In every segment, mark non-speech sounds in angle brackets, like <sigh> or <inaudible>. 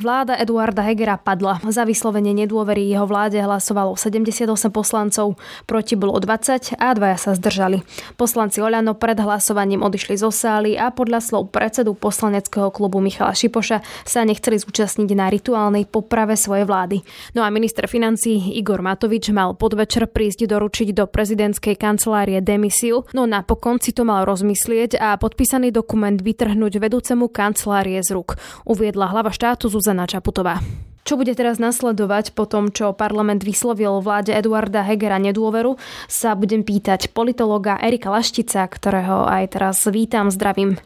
Vláda Eduarda Hegera padla. Za vyslovenie nedôvery jeho vláde hlasovalo 78 poslancov, proti bolo 20 a dvaja sa zdržali. Poslanci Oľano pred hlasovaním odišli zo sály a podľa slov predsedu poslaneckého klubu Michala Šipoša sa nechceli zúčastniť na rituálnej poprave svojej vlády. No a minister financí Igor Matovič mal podvečer prísť doručiť do prezidentskej kancelárie demisiu, no napokon si to mal rozmyslieť a podpísaný dokument vytrhnúť vedúcemu kancelárie z rúk. Uviedla hlava štátu Zuzana Zuzana Čaputová. Čo bude teraz nasledovať po tom, čo parlament vyslovil vláde Eduarda Hegera nedôveru, sa budem pýtať politologa Erika Laštica, ktorého aj teraz vítam, zdravím.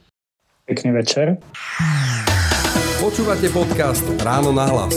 Pekný večer. Počúvate podcast Ráno na hlas.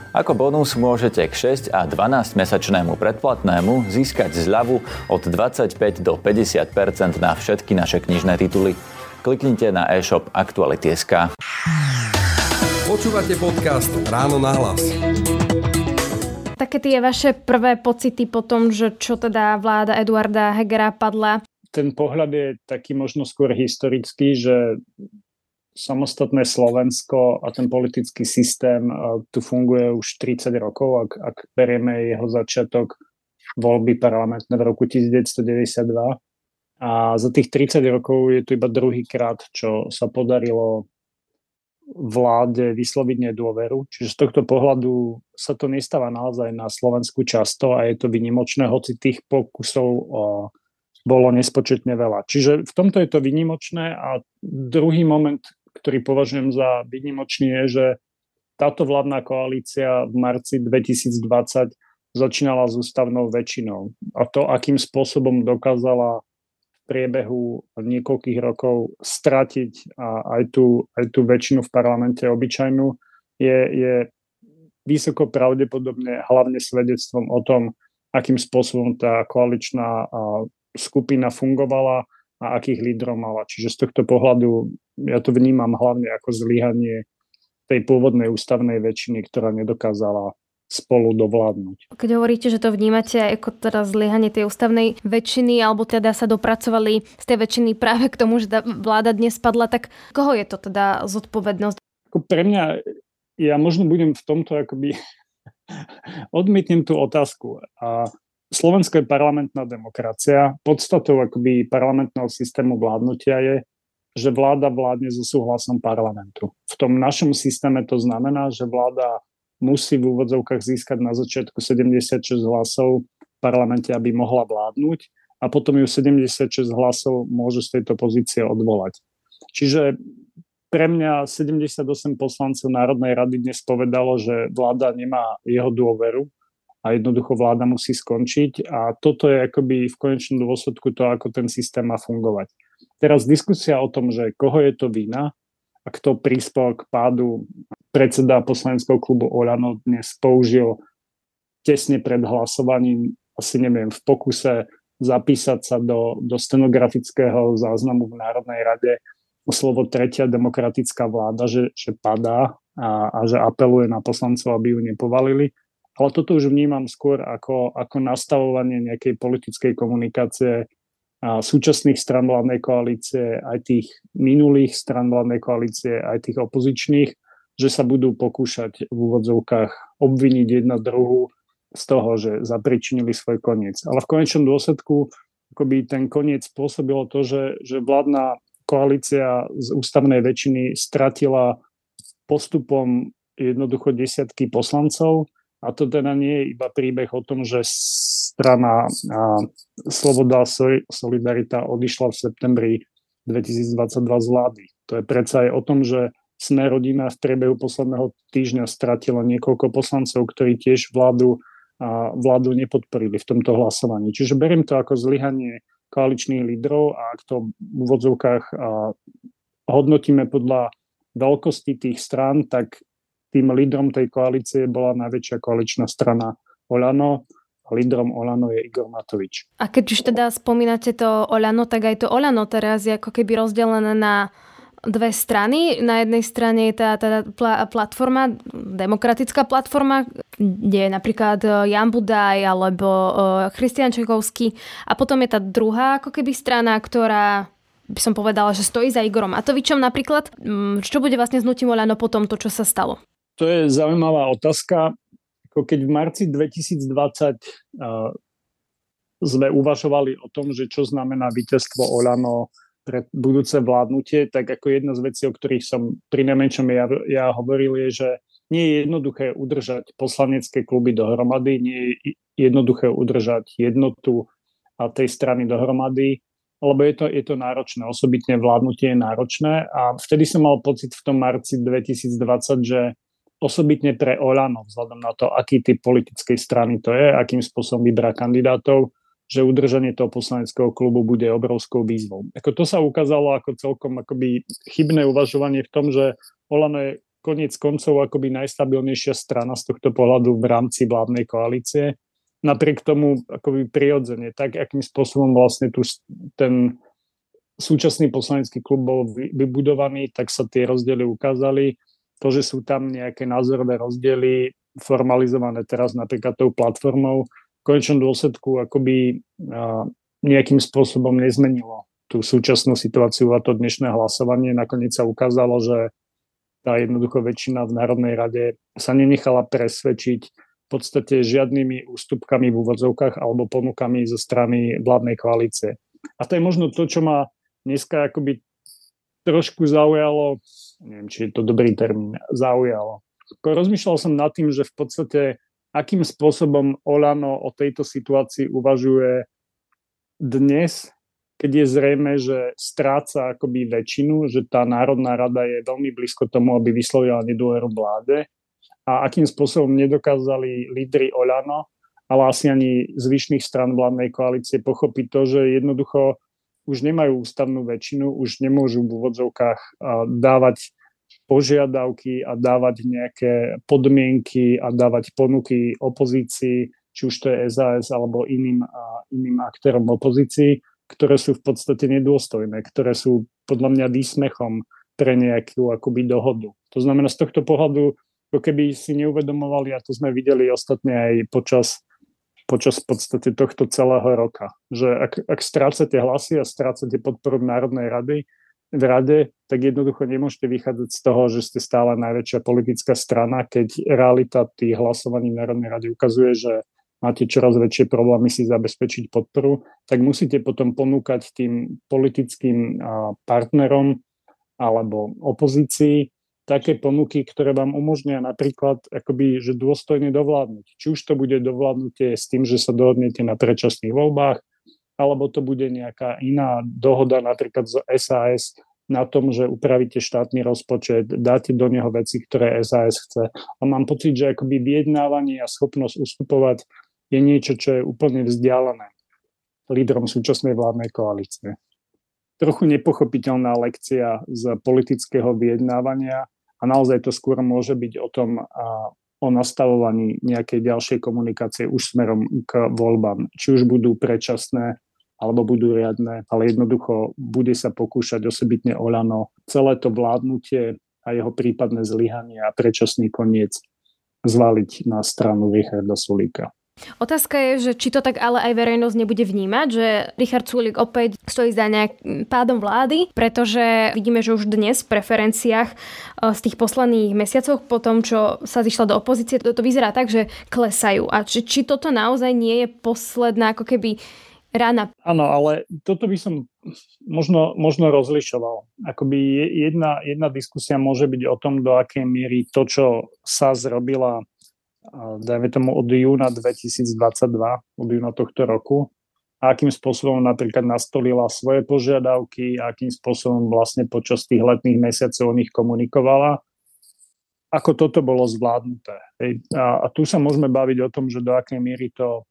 Ako bonus môžete k 6 a 12 mesačnému predplatnému získať zľavu od 25 do 50% na všetky naše knižné tituly. Kliknite na e-shop Aktuality.sk. Počúvate podcast Ráno na hlas. Také tie vaše prvé pocity po tom, že čo teda vláda Eduarda Hegera padla? Ten pohľad je taký možno skôr historický, že samostatné Slovensko a ten politický systém tu funguje už 30 rokov, ak, ak berieme jeho začiatok voľby parlamentné v roku 1992. A za tých 30 rokov je to iba druhý krát, čo sa podarilo vláde vysloviť nedôveru. Čiže z tohto pohľadu sa to nestáva naozaj na Slovensku často a je to vynimočné, hoci tých pokusov o, bolo nespočetne veľa. Čiže v tomto je to vynimočné a druhý moment, ktorý považujem za výnimočný, je, že táto vládna koalícia v marci 2020 začínala s ústavnou väčšinou. A to, akým spôsobom dokázala v priebehu niekoľkých rokov stratiť aj tú, aj tú väčšinu v parlamente obyčajnú, je, je vysoko pravdepodobne hlavne svedectvom o tom, akým spôsobom tá koaličná skupina fungovala a akých lídrov mala. Čiže z tohto pohľadu ja to vnímam hlavne ako zlyhanie tej pôvodnej ústavnej väčšiny, ktorá nedokázala spolu dovládnuť. Keď hovoríte, že to vnímate ako teraz zlyhanie tej ústavnej väčšiny, alebo teda sa dopracovali z tej väčšiny práve k tomu, že tá vláda dnes padla, tak koho je to teda zodpovednosť? Pre mňa, ja možno budem v tomto akoby <laughs> odmietnem tú otázku. A Slovensko je parlamentná demokracia. Podstatou akoby parlamentného systému vládnutia je, že vláda vládne so súhlasom parlamentu. V tom našom systéme to znamená, že vláda musí v úvodzovkách získať na začiatku 76 hlasov v parlamente, aby mohla vládnuť a potom ju 76 hlasov môže z tejto pozície odvolať. Čiže pre mňa 78 poslancov Národnej rady dnes povedalo, že vláda nemá jeho dôveru a jednoducho vláda musí skončiť. A toto je akoby v konečnom dôsledku to, ako ten systém má fungovať. Teraz diskusia o tom, že koho je to vina a kto prispel k pádu. Predseda poslaneckého klubu Olano dnes použil tesne pred hlasovaním, asi neviem, v pokuse zapísať sa do, do stenografického záznamu v Národnej rade slovo tretia demokratická vláda, že, že padá a, a že apeluje na poslancov, aby ju nepovalili ale toto už vnímam skôr ako, ako nastavovanie nejakej politickej komunikácie a súčasných stran vládnej koalície, aj tých minulých stran vládnej koalície, aj tých opozičných, že sa budú pokúšať v úvodzovkách obviniť jedna druhú z toho, že zapričinili svoj koniec. Ale v konečnom dôsledku akoby ten koniec spôsobilo to, že, že vládna koalícia z ústavnej väčšiny stratila postupom jednoducho desiatky poslancov a to teda nie je iba príbeh o tom, že strana Sloboda Solidarita odišla v septembri 2022 z vlády. To je predsa aj o tom, že sme rodina v priebehu posledného týždňa stratila niekoľko poslancov, ktorí tiež vládu, vládu nepodporili v tomto hlasovaní. Čiže beriem to ako zlyhanie koaličných lídrov a ak to v úvodzovkách hodnotíme podľa veľkosti tých strán, tak tým lídrom tej koalície bola najväčšia koaličná strana Olano. Lídrom Olano je Igor Matovič. A keď už teda spomínate to Olano, tak aj to Olano teraz je ako keby rozdelené na dve strany. Na jednej strane je tá, tá platforma, demokratická platforma, kde je napríklad e, Jan Budaj alebo e, Christian Čekovský. A potom je tá druhá ako keby strana, ktorá by som povedala, že stojí za Igorom Matovičom napríklad. Mm, čo bude vlastne s Nutím Oľano po tom, to, čo sa stalo? To je zaujímavá otázka. Ako keď v marci 2020 uh, sme uvažovali o tom, že čo znamená víťazstvo Olano pre budúce vládnutie, tak ako jedna z vecí, o ktorých som pri najmenšom ja, ja hovoril, je, že nie je jednoduché udržať poslanecké kluby dohromady, nie je jednoduché udržať jednotu a tej strany dohromady lebo je to, je to náročné, osobitne vládnutie je náročné a vtedy som mal pocit v tom marci 2020, že osobitne pre Olano, vzhľadom na to, aký typ politickej strany to je, akým spôsobom vybrá kandidátov, že udržanie toho poslaneckého klubu bude obrovskou výzvou. Ako to sa ukázalo ako celkom akoby chybné uvažovanie v tom, že Olano je koniec koncov akoby najstabilnejšia strana z tohto pohľadu v rámci vládnej koalície napriek tomu akoby prirodzene, tak akým spôsobom vlastne tu ten súčasný poslanecký klub bol vybudovaný, tak sa tie rozdiely ukázali. To, že sú tam nejaké názorové rozdiely formalizované teraz napríklad tou platformou, v konečnom dôsledku akoby nejakým spôsobom nezmenilo tú súčasnú situáciu a to dnešné hlasovanie. Nakoniec sa ukázalo, že tá jednoducho väčšina v Národnej rade sa nenechala presvedčiť podstate žiadnymi ústupkami v úvodzovkách alebo ponukami zo strany vládnej koalície. A to je možno to, čo ma dneska akoby trošku zaujalo, neviem, či je to dobrý termín, zaujalo. Rozmýšľal som nad tým, že v podstate akým spôsobom Olano o tejto situácii uvažuje dnes, keď je zrejme, že stráca akoby väčšinu, že tá Národná rada je veľmi blízko tomu, aby vyslovila nedôveru vláde a akým spôsobom nedokázali lídry Oľano, ale asi ani zvyšných stran vládnej koalície pochopiť to, že jednoducho už nemajú ústavnú väčšinu, už nemôžu v úvodzovkách dávať požiadavky a dávať nejaké podmienky a dávať ponuky opozícii, či už to je SAS alebo iným, iným aktérom opozícii, ktoré sú v podstate nedôstojné, ktoré sú podľa mňa výsmechom pre nejakú akoby dohodu. To znamená, z tohto pohľadu ako keby si neuvedomovali, a to sme videli ostatne aj počas, počas v podstate tohto celého roka, že ak, ak strácate hlasy a strácate podporu Národnej rady, v rade, tak jednoducho nemôžete vychádzať z toho, že ste stále najväčšia politická strana, keď realita tých hlasovaní v Národnej rade ukazuje, že máte čoraz väčšie problémy si zabezpečiť podporu, tak musíte potom ponúkať tým politickým partnerom alebo opozícii také ponuky, ktoré vám umožnia napríklad akoby, že dôstojne dovládnuť. Či už to bude dovládnutie s tým, že sa dohodnete na predčasných voľbách, alebo to bude nejaká iná dohoda napríklad z SAS na tom, že upravíte štátny rozpočet, dáte do neho veci, ktoré SAS chce. A mám pocit, že akoby vyjednávanie a schopnosť ustupovať je niečo, čo je úplne vzdialené lídrom súčasnej vládnej koalície. Trochu nepochopiteľná lekcia z politického vyjednávania a naozaj to skôr môže byť o tom, o nastavovaní nejakej ďalšej komunikácie už smerom k voľbám. Či už budú predčasné, alebo budú riadne, ale jednoducho bude sa pokúšať osobitne Olano celé to vládnutie a jeho prípadné zlyhanie a predčasný koniec zvaliť na stranu Richarda Sulíka. Otázka je, že či to tak ale aj verejnosť nebude vnímať, že Richard Sulik opäť stojí za nejakým pádom vlády, pretože vidíme, že už dnes v preferenciách e, z tých posledných mesiacov po tom, čo sa zišla do opozície, to, to vyzerá tak, že klesajú. A či, či toto naozaj nie je posledná ako keby rána. Áno, ale toto by som možno, možno rozlišoval. Akoby jedna, jedna diskusia môže byť o tom, do akej miery to, čo sa zrobila dajme tomu od júna 2022, od júna tohto roku, akým spôsobom napríklad nastolila svoje požiadavky, a akým spôsobom vlastne počas tých letných mesiacov o nich komunikovala, ako toto bolo zvládnuté. A, a tu sa môžeme baviť o tom, že do akej miery to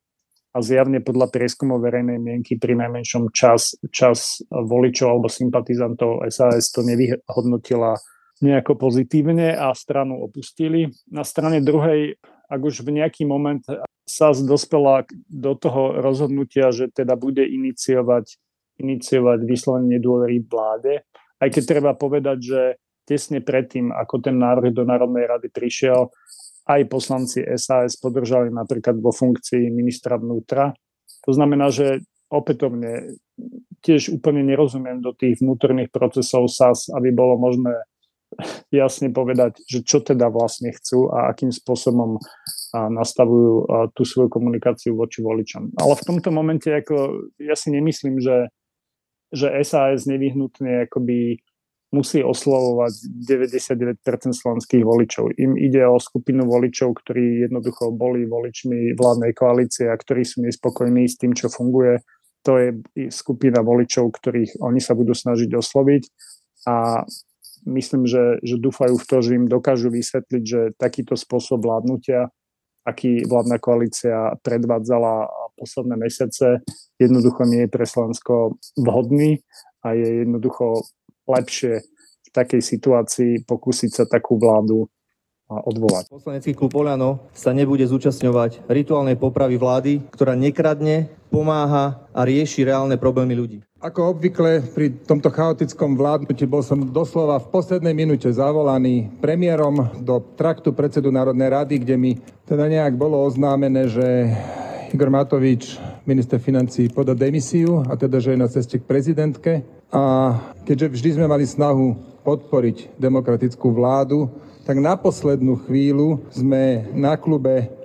a zjavne podľa prieskumov verejnej mienky pri najmenšom čas, čas voličov alebo sympatizantov SAS to nevyhodnotila nejako pozitívne a stranu opustili. Na strane druhej, ak už v nejaký moment sa dospela do toho rozhodnutia, že teda bude iniciovať, iniciovať vyslovenie nedôvery vláde, aj keď treba povedať, že tesne predtým, ako ten návrh do Národnej rady prišiel, aj poslanci SAS podržali napríklad vo funkcii ministra vnútra. To znamená, že opätovne tiež úplne nerozumiem do tých vnútorných procesov SAS, aby bolo možné jasne povedať, že čo teda vlastne chcú a akým spôsobom nastavujú tú svoju komunikáciu voči voličom. Ale v tomto momente ako, ja si nemyslím, že, že SAS nevyhnutne akoby musí oslovovať 99% slovenských voličov. Im ide o skupinu voličov, ktorí jednoducho boli voličmi vládnej koalície a ktorí sú nespokojní s tým, čo funguje. To je skupina voličov, ktorých oni sa budú snažiť osloviť a myslím, že, že dúfajú v to, že im dokážu vysvetliť, že takýto spôsob vládnutia, aký vládna koalícia predvádzala posledné mesiace, jednoducho nie je pre Slovensko vhodný a je jednoducho lepšie v takej situácii pokúsiť sa takú vládu odvolať. Poslanecký klub Oľano sa nebude zúčastňovať rituálnej popravy vlády, ktorá nekradne, pomáha a rieši reálne problémy ľudí. Ako obvykle pri tomto chaotickom vládnutí bol som doslova v poslednej minúte zavolaný premiérom do traktu predsedu Národnej rady, kde mi teda nejak bolo oznámené, že Igor Matovič, minister financí, poda demisiu a teda, že je na ceste k prezidentke. A keďže vždy sme mali snahu podporiť demokratickú vládu, tak na poslednú chvíľu sme na klube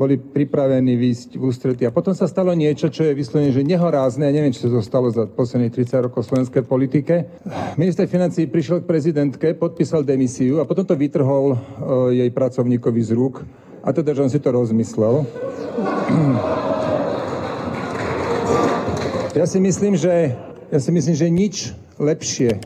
boli pripravení výjsť v ústretí. A potom sa stalo niečo, čo je vyslovene, že nehorázne. Ja neviem, či sa stalo za posledných 30 rokov v slovenskej politike. Minister financí prišiel k prezidentke, podpísal demisiu a potom to vytrhol uh, jej pracovníkovi z rúk. A teda, že on si to rozmyslel. <clears throat> Ja si myslím, že ja si myslím, že nič lepšie,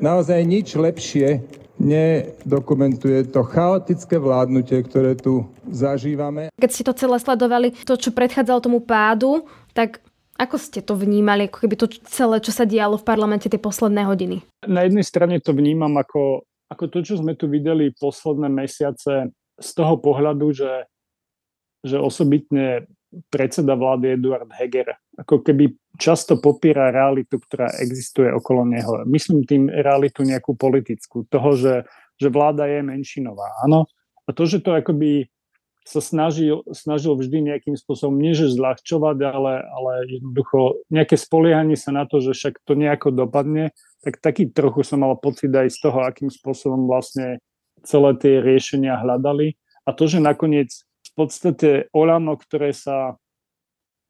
naozaj nič lepšie nedokumentuje to chaotické vládnutie, ktoré tu zažívame. Keď ste to celé sledovali, to, čo predchádzalo tomu pádu, tak ako ste to vnímali, ako keby to celé, čo sa dialo v parlamente tie posledné hodiny? Na jednej strane to vnímam ako, ako to, čo sme tu videli posledné mesiace z toho pohľadu, že, že osobitne predseda vlády Eduard Heger ako keby často popiera realitu, ktorá existuje okolo neho. Myslím tým realitu nejakú politickú, toho, že, že vláda je menšinová. Áno. A to, že to akoby sa snažil, snažil vždy nejakým spôsobom, nie že zľahčovať, ale, ale jednoducho nejaké spoliehanie sa na to, že však to nejako dopadne, tak taký trochu som mal pocit aj z toho, akým spôsobom vlastne celé tie riešenia hľadali. A to, že nakoniec podstate Olano, ktoré sa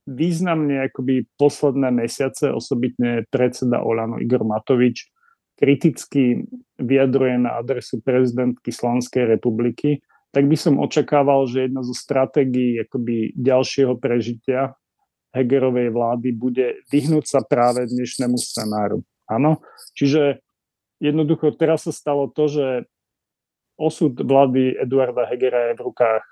významne akoby posledné mesiace, osobitne predseda Olano Igor Matovič, kriticky vyjadruje na adresu prezidentky Slovenskej republiky, tak by som očakával, že jedna zo stratégií akoby ďalšieho prežitia Hegerovej vlády bude vyhnúť sa práve dnešnému scenáru. Áno, čiže jednoducho teraz sa stalo to, že osud vlády Eduarda Hegera je v rukách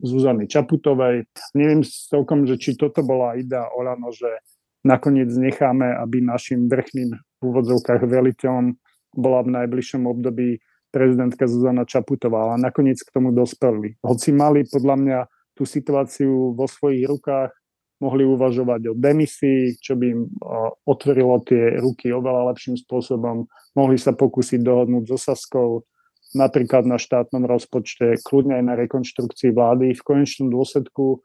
Zuzany Čaputovej. Neviem celkom, že či toto bola idea Olano, že nakoniec necháme, aby našim vrchným v úvodzovkách veliteľom bola v najbližšom období prezidentka Zuzana Čaputová, ale nakoniec k tomu dospeli. Hoci mali podľa mňa tú situáciu vo svojich rukách, mohli uvažovať o demisii, čo by im otvorilo tie ruky oveľa lepším spôsobom, mohli sa pokúsiť dohodnúť so Saskou, napríklad na štátnom rozpočte, kľudne aj na rekonštrukcii vlády. V konečnom dôsledku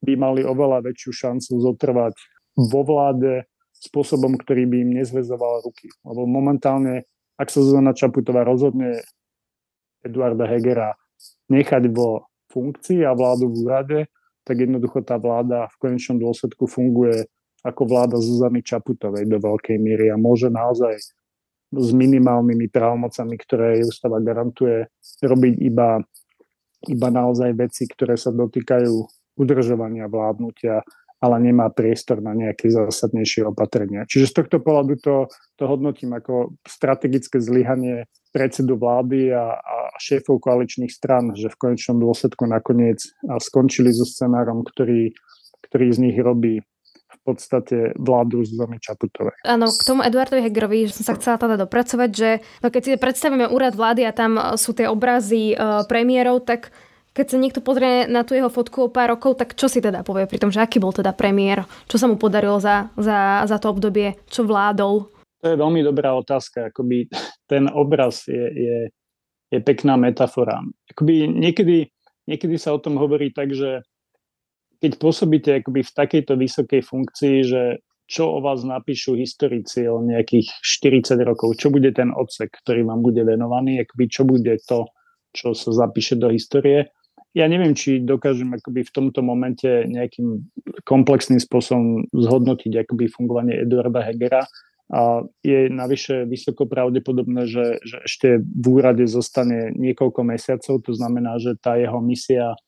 by mali oveľa väčšiu šancu zotrvať vo vláde spôsobom, ktorý by im nezvezoval ruky. Lebo momentálne, ak sa Zuzana Čaputová rozhodne Eduarda Hegera nechať vo funkcii a vládu v úrade, tak jednoducho tá vláda v konečnom dôsledku funguje ako vláda Zuzany Čaputovej do veľkej miery a môže naozaj s minimálnymi právomocami, ktoré ústava garantuje, robiť iba, iba naozaj veci, ktoré sa dotýkajú udržovania vládnutia, ale nemá priestor na nejaké zásadnejšie opatrenia. Čiže z tohto pohľadu to, to hodnotím ako strategické zlyhanie predsedu vlády a, a šéfov koaličných stran, že v konečnom dôsledku nakoniec skončili so scenárom, ktorý, ktorý z nich robí podstate vládu z Zomy Čaputovej. Áno, k tomu Eduardovi Hegerovi som sa chcela teda dopracovať, že no keď si predstavíme úrad vlády a tam sú tie obrazy uh, premiérov, tak keď sa niekto pozrie na tú jeho fotku o pár rokov, tak čo si teda povie pri tom, že aký bol teda premiér? Čo sa mu podarilo za, za, za to obdobie? Čo vládol? To je veľmi dobrá otázka. Akoby ten obraz je, je, je pekná metafora. Akoby niekedy, niekedy sa o tom hovorí tak, že keď pôsobíte akoby v takejto vysokej funkcii, že čo o vás napíšu historici o nejakých 40 rokov, čo bude ten odsek, ktorý vám bude venovaný, akoby čo bude to, čo sa zapíše do histórie ja neviem, či dokážem akoby v tomto momente nejakým komplexným spôsobom zhodnotiť akoby fungovanie Eduarda Hegera. A je navyše vysoko pravdepodobné, že, že ešte v úrade zostane niekoľko mesiacov, to znamená, že tá jeho misia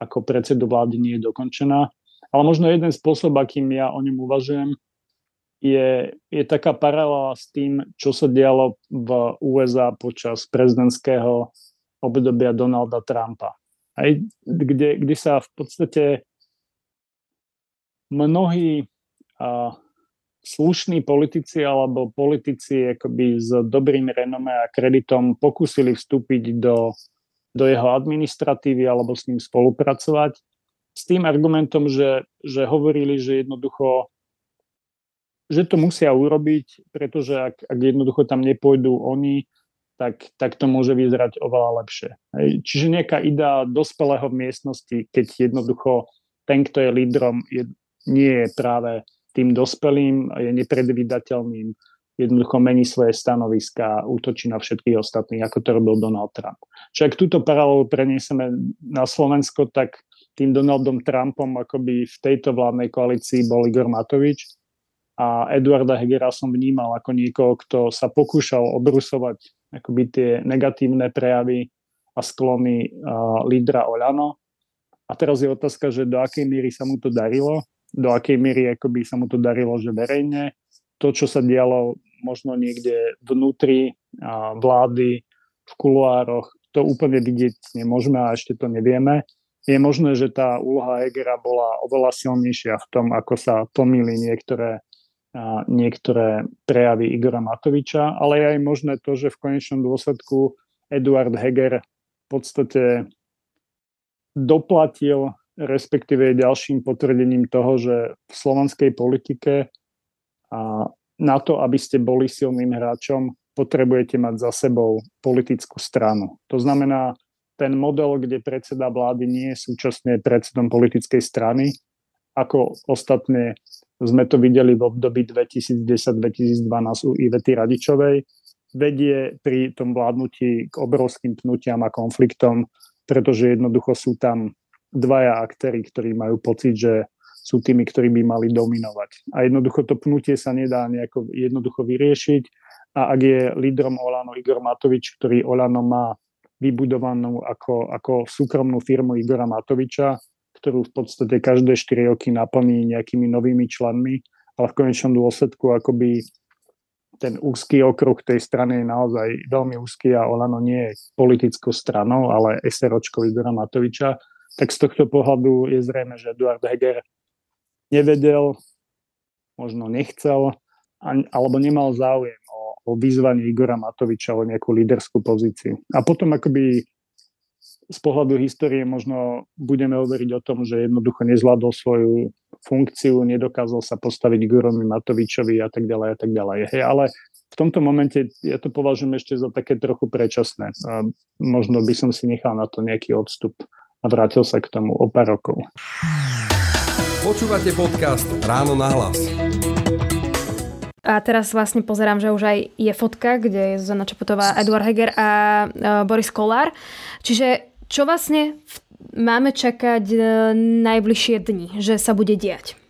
ako predsedu vlády nie je dokončená. Ale možno jeden spôsob, akým ja o ňom uvažujem, je, je taká paralela s tým, čo sa dialo v USA počas prezidentského obdobia Donalda Trumpa aj, kde, kde sa v podstate mnohí a, slušní politici alebo politici akoby s dobrým renome a kreditom pokúsili vstúpiť do, do jeho administratívy alebo s ním spolupracovať s tým argumentom, že, že hovorili, že jednoducho že to musia urobiť, pretože ak, ak jednoducho tam nepôjdu oni, tak, tak to môže vyzerať oveľa lepšie. Čiže nejaká idea dospelého v miestnosti, keď jednoducho ten, kto je lídrom, je, nie je práve tým dospelým, je nepredvídateľným, jednoducho mení svoje stanoviska a útočí na všetkých ostatných, ako to robil Donald Trump. Čiže ak túto paralelu prenieseme na Slovensko, tak tým Donaldom Trumpom akoby v tejto vládnej koalícii bol Igor Matovič a Eduarda Hegera som vnímal ako niekoho, kto sa pokúšal obrusovať akoby tie negatívne prejavy a sklony lídra Olano. A teraz je otázka, že do akej miery sa mu to darilo, do akej miery akoby sa mu to darilo, že verejne. To, čo sa dialo možno niekde vnútri vlády, v kuluároch, to úplne vidieť nemôžeme a ešte to nevieme. Je možné, že tá úloha Egera bola oveľa silnejšia v tom, ako sa pomýli niektoré niektoré prejavy Igora Matoviča, ale je aj možné to, že v konečnom dôsledku Eduard Heger v podstate doplatil, respektíve ďalším potvrdením toho, že v slovenskej politike a na to, aby ste boli silným hráčom, potrebujete mať za sebou politickú stranu. To znamená, ten model, kde predseda vlády nie je súčasne predsedom politickej strany, ako ostatne sme to videli v období 2010-2012 u Ivety Radičovej, vedie pri tom vládnutí k obrovským pnutiam a konfliktom, pretože jednoducho sú tam dvaja aktéry, ktorí majú pocit, že sú tými, ktorí by mali dominovať. A jednoducho to pnutie sa nedá nejako jednoducho vyriešiť. A ak je lídrom Olano Igor Matovič, ktorý Olano má vybudovanú ako, ako súkromnú firmu Igora Matoviča, ktorú v podstate každé 4 roky naplní nejakými novými členmi, ale v konečnom dôsledku akoby ten úzky okruh tej strany je naozaj veľmi úzky a Olano nie je politickou stranou, ale SROčko Igora Matoviča, tak z tohto pohľadu je zrejme, že Eduard Heger nevedel, možno nechcel, alebo nemal záujem o, o vyzvanie Igora Matoviča o nejakú líderskú pozíciu. A potom akoby z pohľadu histórie možno budeme hovoriť o tom, že jednoducho nezvládol svoju funkciu, nedokázal sa postaviť Gorovi Matovičovi a tak ďalej a tak ďalej. Hej, ale v tomto momente ja to považujem ešte za také trochu predčasné. A možno by som si nechal na to nejaký odstup a vrátil sa k tomu o pár rokov. Počúvate podcast Ráno na hlas. A teraz vlastne pozerám, že už aj je fotka, kde je Zuzana Čaputová, Eduard Heger a Boris Kolár. Čiže čo vlastne máme čakať e, najbližšie dni, že sa bude diať?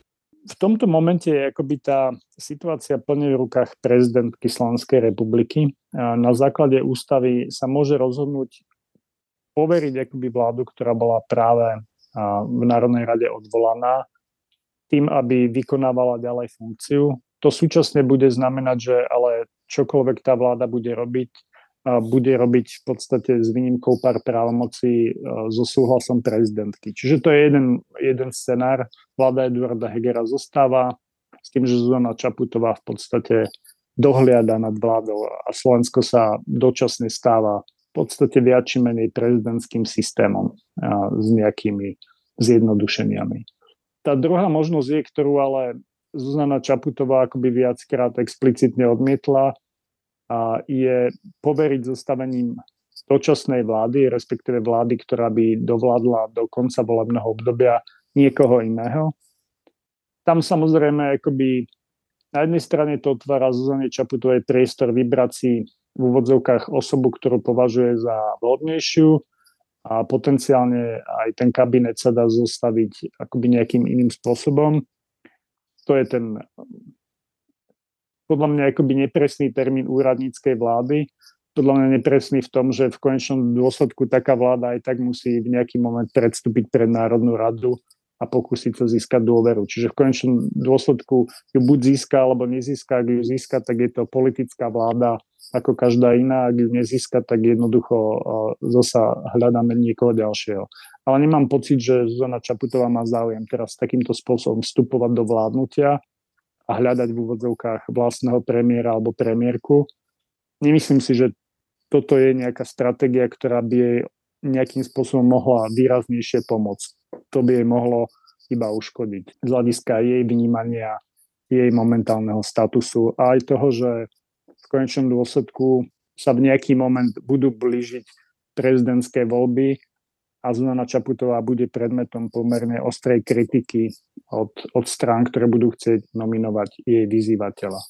V tomto momente je akoby tá situácia plne v rukách prezidentky Slovenskej republiky. Na základe ústavy sa môže rozhodnúť poveriť akoby vládu, ktorá bola práve v Národnej rade odvolaná, tým, aby vykonávala ďalej funkciu. To súčasne bude znamenať, že ale čokoľvek tá vláda bude robiť, bude robiť v podstate s výnimkou pár právomocí e, so súhlasom prezidentky. Čiže to je jeden, jeden scenár. Vláda Eduarda Hegera zostáva, s tým, že Zuzana Čaputová v podstate dohliada nad vládou a Slovensko sa dočasne stáva v podstate viac či menej prezidentským systémom a s nejakými zjednodušeniami. Tá druhá možnosť je, ktorú ale Zuzana Čaputová akoby viackrát explicitne odmietla, a je poveriť zostavením dočasnej vlády, respektíve vlády, ktorá by dovládla do konca volebného obdobia niekoho iného. Tam samozrejme akoby na jednej strane to otvára Zuzane Čaputovej priestor vybrať si v úvodzovkách osobu, ktorú považuje za vhodnejšiu a potenciálne aj ten kabinet sa dá zostaviť akoby nejakým iným spôsobom. To je ten podľa mňa akoby nepresný termín úradníckej vlády, podľa mňa nepresný v tom, že v konečnom dôsledku taká vláda aj tak musí v nejaký moment predstúpiť pred Národnú radu a pokúsiť sa získať dôveru. Čiže v konečnom dôsledku ju buď získa, alebo nezíska. Ak ju získa, tak je to politická vláda ako každá iná. Ak ju nezíska, tak jednoducho zasa hľadáme niekoho ďalšieho. Ale nemám pocit, že Zuzana Čaputová má záujem teraz takýmto spôsobom vstupovať do vládnutia a hľadať v úvodzovkách vlastného premiéra alebo premiérku. Nemyslím si, že toto je nejaká stratégia, ktorá by jej nejakým spôsobom mohla výraznejšie pomôcť to by jej mohlo iba uškodiť z hľadiska jej vnímania, jej momentálneho statusu a aj toho, že v konečnom dôsledku sa v nejaký moment budú blížiť prezidentské voľby a Zuzana Čaputová bude predmetom pomerne ostrej kritiky od, od strán, ktoré budú chcieť nominovať jej vyzývateľa.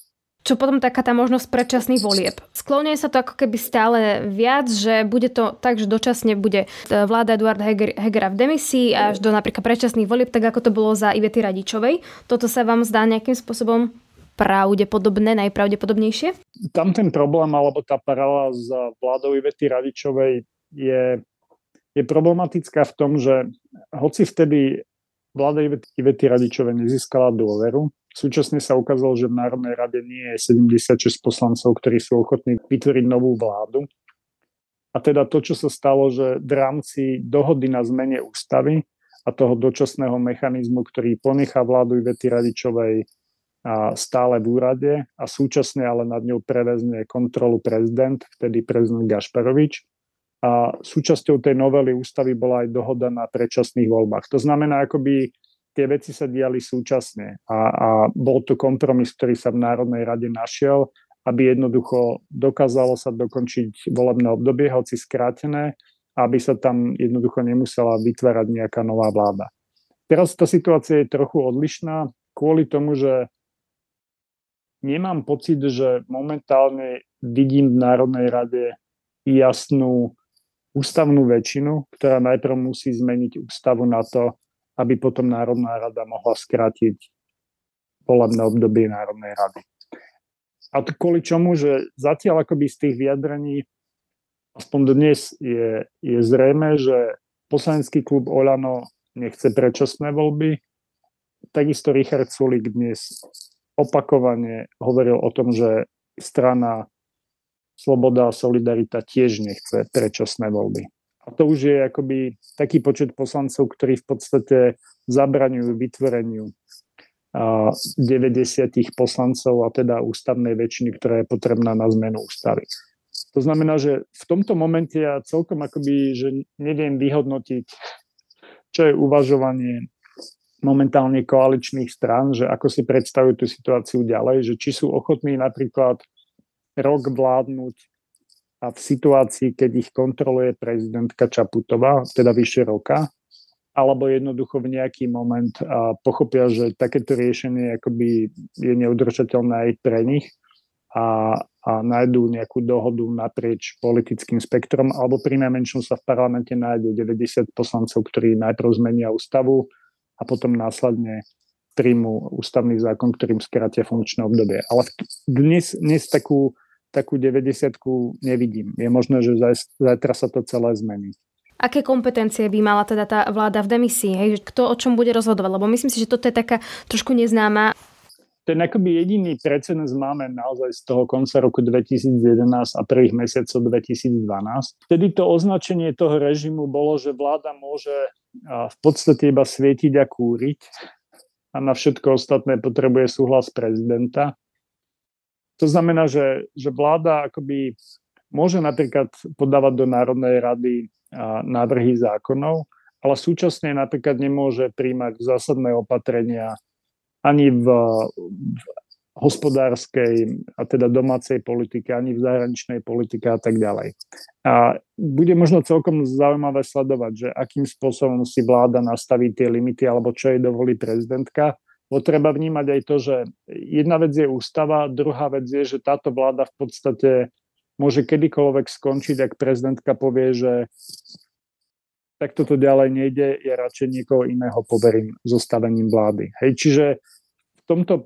Čo potom taká tá možnosť predčasných volieb. Skloňuje sa to ako keby stále viac, že bude to tak, že dočasne bude vláda Eduarda Hegera v demisii až do napríklad predčasných volieb, tak ako to bolo za Ivety Radičovej. Toto sa vám zdá nejakým spôsobom pravdepodobné, najpravdepodobnejšie? Tam ten problém, alebo tá paralela s vládou Ivety Radičovej je, je problematická v tom, že hoci vtedy vláda Ivety Radičovej nezískala dôveru, Súčasne sa ukázalo, že v Národnej rade nie je 76 poslancov, ktorí sú ochotní vytvoriť novú vládu. A teda to, čo sa stalo, že v rámci dohody na zmene ústavy a toho dočasného mechanizmu, ktorý ponechá vládu Ivety Radičovej stále v úrade a súčasne ale nad ňou prevezne kontrolu prezident, vtedy prezident Gašparovič. A súčasťou tej novely ústavy bola aj dohoda na predčasných voľbách. To znamená, akoby tie veci sa diali súčasne a, a bol to kompromis, ktorý sa v Národnej rade našiel, aby jednoducho dokázalo sa dokončiť volebné obdobie, hoci skrátené, aby sa tam jednoducho nemusela vytvárať nejaká nová vláda. Teraz tá situácia je trochu odlišná kvôli tomu, že nemám pocit, že momentálne vidím v Národnej rade jasnú ústavnú väčšinu, ktorá najprv musí zmeniť ústavu na to, aby potom Národná rada mohla skrátiť volebné obdobie Národnej rady. A to kvôli čomu, že zatiaľ akoby z tých vyjadrení, aspoň dnes je, je zrejme, že poslanecký klub Olano nechce predčasné voľby. Takisto Richard Sulik dnes opakovane hovoril o tom, že strana Sloboda a Solidarita tiež nechce predčasné voľby. A to už je akoby taký počet poslancov, ktorí v podstate zabraňujú vytvoreniu 90 poslancov a teda ústavnej väčšiny, ktorá je potrebná na zmenu ústavy. To znamená, že v tomto momente ja celkom akoby, že neviem vyhodnotiť, čo je uvažovanie momentálne koaličných strán, že ako si predstavujú tú situáciu ďalej, že či sú ochotní napríklad rok vládnuť a v situácii, keď ich kontroluje prezidentka Čaputová, teda vyše roka, alebo jednoducho v nejaký moment a pochopia, že takéto riešenie akoby je neudržateľné aj pre nich a, a nájdú nejakú dohodu naprieč politickým spektrom, alebo pri najmenšom sa v parlamente nájde 90 poslancov, ktorí najprv zmenia ústavu a potom následne príjmu ústavný zákon, ktorým skrátia funkčné obdobie. Ale dnes, dnes takú takú 90 nevidím. Je možné, že zajtra sa to celé zmení. Aké kompetencie by mala teda tá vláda v demisii? Hej? Kto o čom bude rozhodovať? Lebo myslím si, že toto je taká trošku neznáma. Ten akoby jediný precedens máme naozaj z toho konca roku 2011 a prvých mesiacov 2012. Vtedy to označenie toho režimu bolo, že vláda môže v podstate iba svietiť a kúriť a na všetko ostatné potrebuje súhlas prezidenta. To znamená, že, že vláda akoby môže napríklad podávať do Národnej rady návrhy zákonov, ale súčasne napríklad nemôže príjmať zásadné opatrenia ani v hospodárskej a teda domácej politike, ani v zahraničnej politike a tak ďalej. A bude možno celkom zaujímavé sledovať, že akým spôsobom si vláda nastaví tie limity alebo čo jej dovolí prezidentka. Bo treba vnímať aj to, že jedna vec je ústava, druhá vec je, že táto vláda v podstate môže kedykoľvek skončiť, ak prezidentka povie, že tak toto ďalej nejde, ja radšej niekoho iného poverím zostavením vlády. Hej, čiže v tomto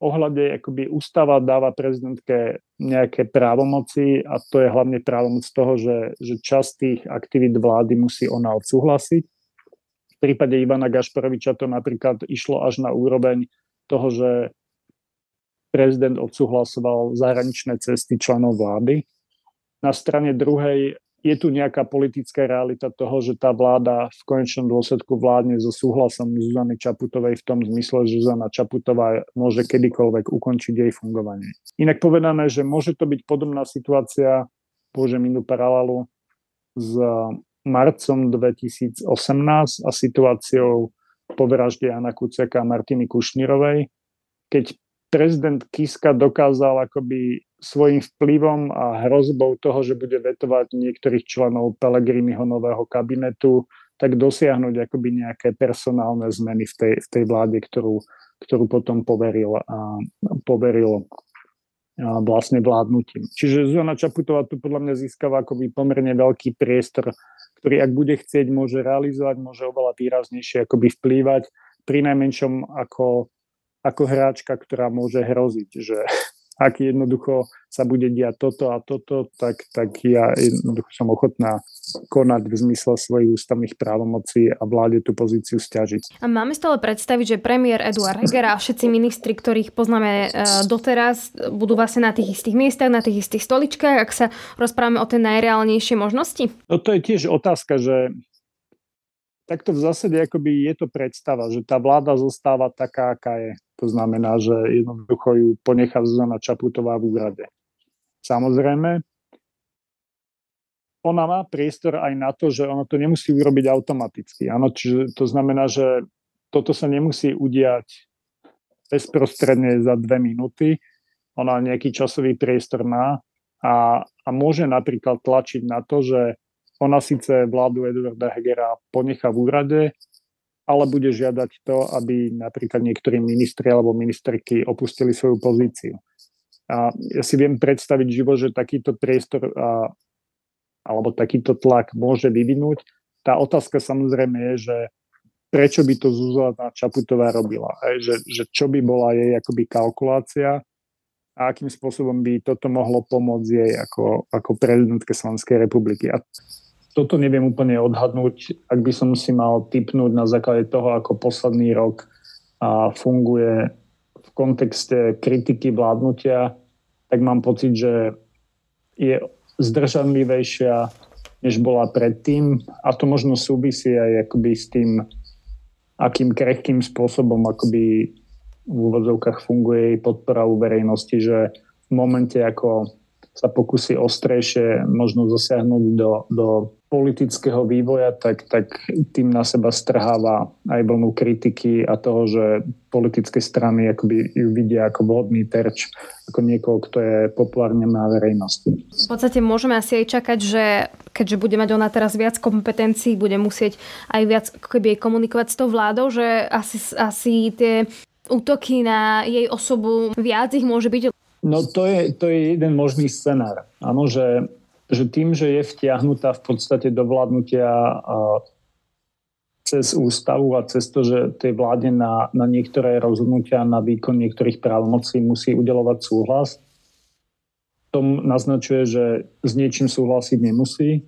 ohľade akoby ústava dáva prezidentke nejaké právomoci a to je hlavne právomoc toho, že, že časť tých aktivít vlády musí ona odsúhlasiť. V prípade Ivana Gašparoviča to napríklad išlo až na úroveň toho, že prezident odsúhlasoval zahraničné cesty členov vlády. Na strane druhej je tu nejaká politická realita toho, že tá vláda v konečnom dôsledku vládne so súhlasom Zuzany Čaputovej v tom zmysle, že Zuzana Čaputová môže kedykoľvek ukončiť jej fungovanie. Inak povedané, že môže to byť podobná situácia, použijem inú paralelu, s marcom 2018 a situáciou po vražde Jana Kuciaka a Martiny Kušnírovej, keď prezident Kiska dokázal akoby svojim vplyvom a hrozbou toho, že bude vetovať niektorých členov Pelegriniho nového kabinetu, tak dosiahnuť akoby nejaké personálne zmeny v tej, v tej vláde, ktorú, ktorú potom poveril, a, poveril a vlastne vládnutím. Čiže Zuzana Čaputová tu podľa mňa získava akoby pomerne veľký priestor, ktorý ak bude chcieť, môže realizovať, môže oveľa výraznejšie akoby vplývať, pri najmenšom ako, ako hráčka, ktorá môže hroziť, že <laughs> ak jednoducho sa bude diať toto a toto, tak, tak ja jednoducho som ochotná konať v zmysle svojich ústavných právomocí a vláde tú pozíciu stiažiť. A máme stále predstaviť, že premiér Eduard Heger a všetci ministri, ktorých poznáme e, doteraz, budú vlastne na tých istých miestach, na tých istých stoličkách, ak sa rozprávame o tej najreálnejšie možnosti? No to je tiež otázka, že takto v zásade akoby je to predstava, že tá vláda zostáva taká, aká je. To znamená, že jednoducho ju ponechá Zuzana Čaputová v úrade. Samozrejme, ona má priestor aj na to, že ona to nemusí urobiť automaticky. Áno, čiže to znamená, že toto sa nemusí udiať bezprostredne za dve minúty. Ona nejaký časový priestor má a, a môže napríklad tlačiť na to, že ona síce vládu Eduarda Hegera ponecha v úrade, ale bude žiadať to, aby napríklad niektorí ministri alebo ministerky opustili svoju pozíciu. A ja si viem predstaviť živo, že takýto priestor a, alebo takýto tlak môže vyvinúť. Tá otázka samozrejme je, že prečo by to Zuzana Čaputová robila. Aj, že, že čo by bola jej akoby kalkulácia a akým spôsobom by toto mohlo pomôcť jej ako, ako prezidentke Slovenskej republiky. A toto neviem úplne odhadnúť, ak by som si mal typnúť na základe toho, ako posledný rok a funguje v kontexte kritiky vládnutia, tak mám pocit, že je zdržanlivejšia, než bola predtým. A to možno súvisí aj akoby s tým, akým krehkým spôsobom akoby v úvodzovkách funguje jej podpora u verejnosti, že v momente, ako sa pokusí ostrejšie možno zasiahnuť do, do politického vývoja, tak, tak tým na seba strháva aj vlnu kritiky a toho, že politické strany akoby ju vidia ako vhodný terč, ako niekoho, kto je populárne na verejnosti. V podstate môžeme asi aj čakať, že keďže bude mať ona teraz viac kompetencií, bude musieť aj viac keby komunikovať s tou vládou, že asi, asi tie útoky na jej osobu viac ich môže byť? No to je, to je jeden možný scenár. Áno, že že tým, že je vtiahnutá v podstate do vládnutia cez ústavu a cez to, že tej vláde na, na niektoré rozhodnutia, na výkon niektorých právomocí musí udelovať súhlas, tom naznačuje, že s niečím súhlasiť nemusí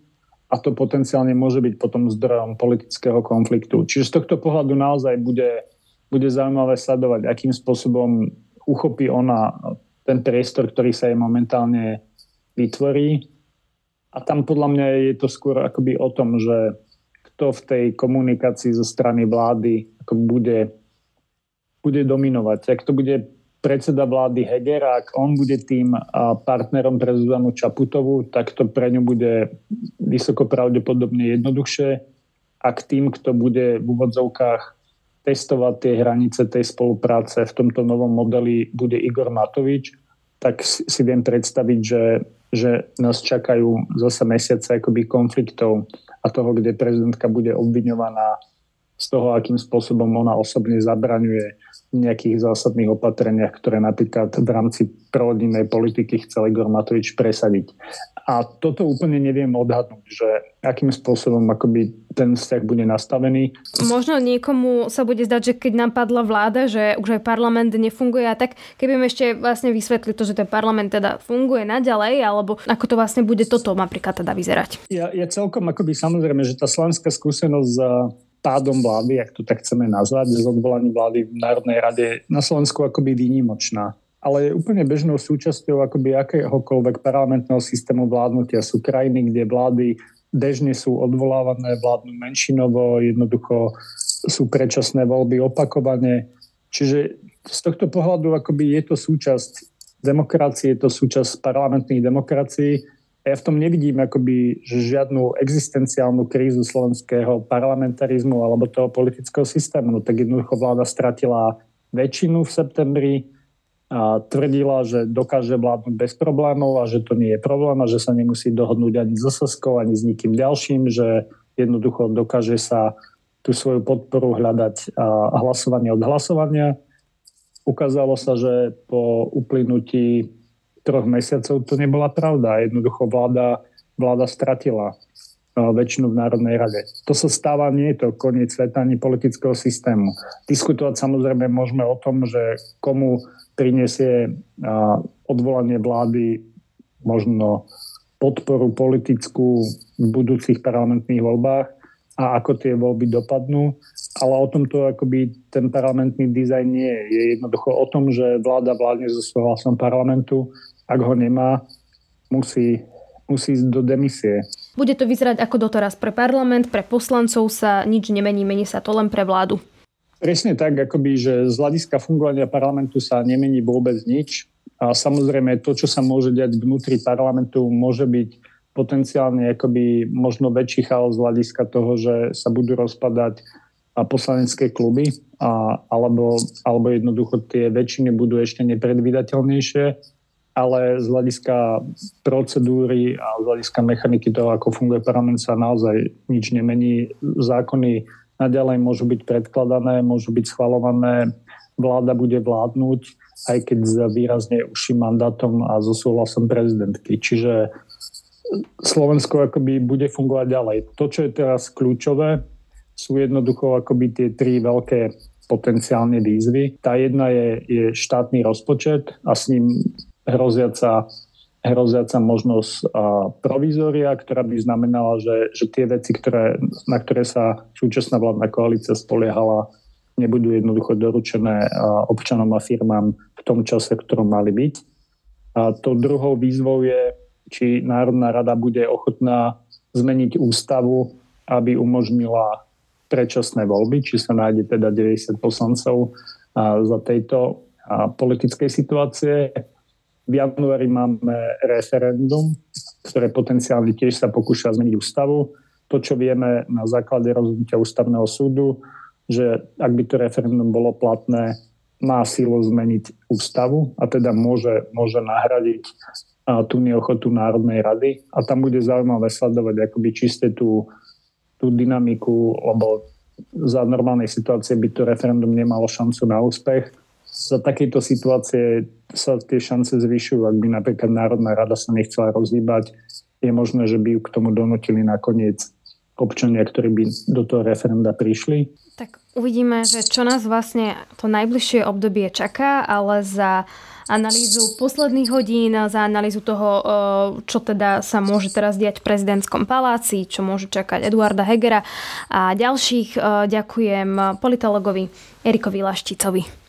a to potenciálne môže byť potom zdrojom politického konfliktu. Čiže z tohto pohľadu naozaj bude, bude zaujímavé sledovať, akým spôsobom uchopí ona ten priestor, ktorý sa jej momentálne vytvorí a tam podľa mňa je to skôr akoby o tom, že kto v tej komunikácii zo strany vlády ako bude bude dominovať. Ak to bude predseda vlády Heger, ak on bude tým partnerom pre Zuzanu Čaputovú, tak to pre ňu bude vysoko pravdepodobne jednoduchšie. Ak tým, kto bude v úvodzovkách testovať tie hranice tej spolupráce v tomto novom modeli, bude Igor Matovič, tak si viem predstaviť, že, že nás čakajú zase mesiace akoby konfliktov a toho, kde prezidentka bude obviňovaná z toho, akým spôsobom ona osobne zabraňuje nejakých zásadných opatreniach, ktoré napríklad v rámci prorodinnej politiky chcel Igor Matovič presadiť. A toto úplne neviem odhadnúť, že akým spôsobom akoby ten vzťah bude nastavený. Možno niekomu sa bude zdať, že keď nám padla vláda, že už aj parlament nefunguje a tak, keby mi ešte vlastne vysvetli to, že ten parlament teda funguje naďalej, alebo ako to vlastne bude toto napríklad teda vyzerať. Ja, ja celkom akoby samozrejme, že tá slovenská skúsenosť za pádom vlády, ak to tak chceme nazvať, z odvolaní vlády v Národnej rade na Slovensku akoby výnimočná. Ale je úplne bežnou súčasťou akoby akéhokoľvek parlamentného systému vládnutia. Sú krajiny, kde vlády bežne sú odvolávané, vládnu menšinovo, jednoducho sú predčasné voľby opakovane. Čiže z tohto pohľadu akoby je to súčasť demokracie, je to súčasť parlamentných demokracií ja v tom nevidím akoby žiadnu existenciálnu krízu slovenského parlamentarizmu alebo toho politického systému. No, tak jednoducho vláda stratila väčšinu v septembri a tvrdila, že dokáže vládnuť bez problémov a že to nie je problém a že sa nemusí dohodnúť ani s Soskou, ani s nikým ďalším, že jednoducho dokáže sa tú svoju podporu hľadať a hlasovanie od hlasovania. Ukázalo sa, že po uplynutí troch mesiacov to nebola pravda. Jednoducho vláda, vláda stratila uh, väčšinu v Národnej rade. To sa stáva, nie je to koniec sveta ani politického systému. Diskutovať samozrejme môžeme o tom, že komu prinesie uh, odvolanie vlády možno podporu politickú v budúcich parlamentných voľbách a ako tie voľby dopadnú, ale o tomto akoby ten parlamentný dizajn nie je. Je jednoducho o tom, že vláda vládne so súhlasom parlamentu ak ho nemá, musí, musí ísť do demisie. Bude to vyzerať ako doteraz pre parlament, pre poslancov sa nič nemení, mení sa to len pre vládu. Presne tak, akoby, že z hľadiska fungovania parlamentu sa nemení vôbec nič. A samozrejme to, čo sa môže diať vnútri parlamentu, môže byť potenciálne akoby možno väčší chaos z hľadiska toho, že sa budú rozpadať a poslanecké kluby, a, alebo, alebo jednoducho tie väčšiny budú ešte nepredvídateľnejšie ale z hľadiska procedúry a z hľadiska mechaniky toho, ako funguje parlament, sa naozaj nič nemení. Zákony naďalej môžu byť predkladané, môžu byť schvalované, vláda bude vládnuť, aj keď s výrazne užším mandátom a so súhlasom prezidentky. Čiže Slovensko akoby bude fungovať ďalej. To, čo je teraz kľúčové, sú jednoducho akoby tie tri veľké potenciálne výzvy. Tá jedna je, je štátny rozpočet a s ním hroziaca, hroziaca možnosť a, provizória, ktorá by znamenala, že, že tie veci, ktoré, na ktoré sa súčasná vládna koalícia spoliehala, nebudú jednoducho doručené občanom a firmám v tom čase, v ktorom mali byť. A to druhou výzvou je, či Národná rada bude ochotná zmeniť ústavu, aby umožnila predčasné voľby, či sa nájde teda 90 poslancov za tejto politickej situácie. V januári máme referendum, ktoré potenciálne tiež sa pokúša zmeniť ústavu. To, čo vieme na základe rozhodnutia ústavného súdu, že ak by to referendum bolo platné, má sílu zmeniť ústavu a teda môže, môže nahradiť tú neochotu Národnej rady. A tam bude zaujímavé sledovať akoby čiste tú, tú dynamiku, lebo za normálnej situácie by to referendum nemalo šancu na úspech za takejto situácie sa tie šance zvyšujú. Ak by napríklad Národná rada sa nechcela rozhýbať, je možné, že by ju k tomu donotili nakoniec občania, ktorí by do toho referenda prišli. Tak uvidíme, že čo nás vlastne to najbližšie obdobie čaká, ale za analýzu posledných hodín, za analýzu toho, eh, čo teda sa môže teraz diať v prezidentskom paláci, čo môže čakať Eduarda Hegera a ďalších. Eh, ďakujem politologovi Erikovi Lašticovi.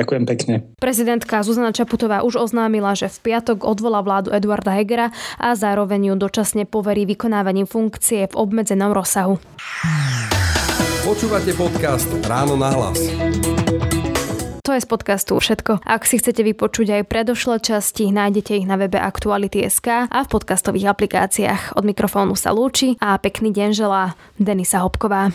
Ďakujem pekne. Prezidentka Zuzana Čaputová už oznámila, že v piatok odvolá vládu Eduarda Hegera a zároveň ju dočasne poverí vykonávaním funkcie v obmedzenom rozsahu. Počúvate podcast Ráno na hlas. To je z podcastu všetko. Ak si chcete vypočuť aj predošlé časti, nájdete ich na webe Aktuality.sk a v podcastových aplikáciách. Od mikrofónu sa lúči a pekný deň želá Denisa Hopková.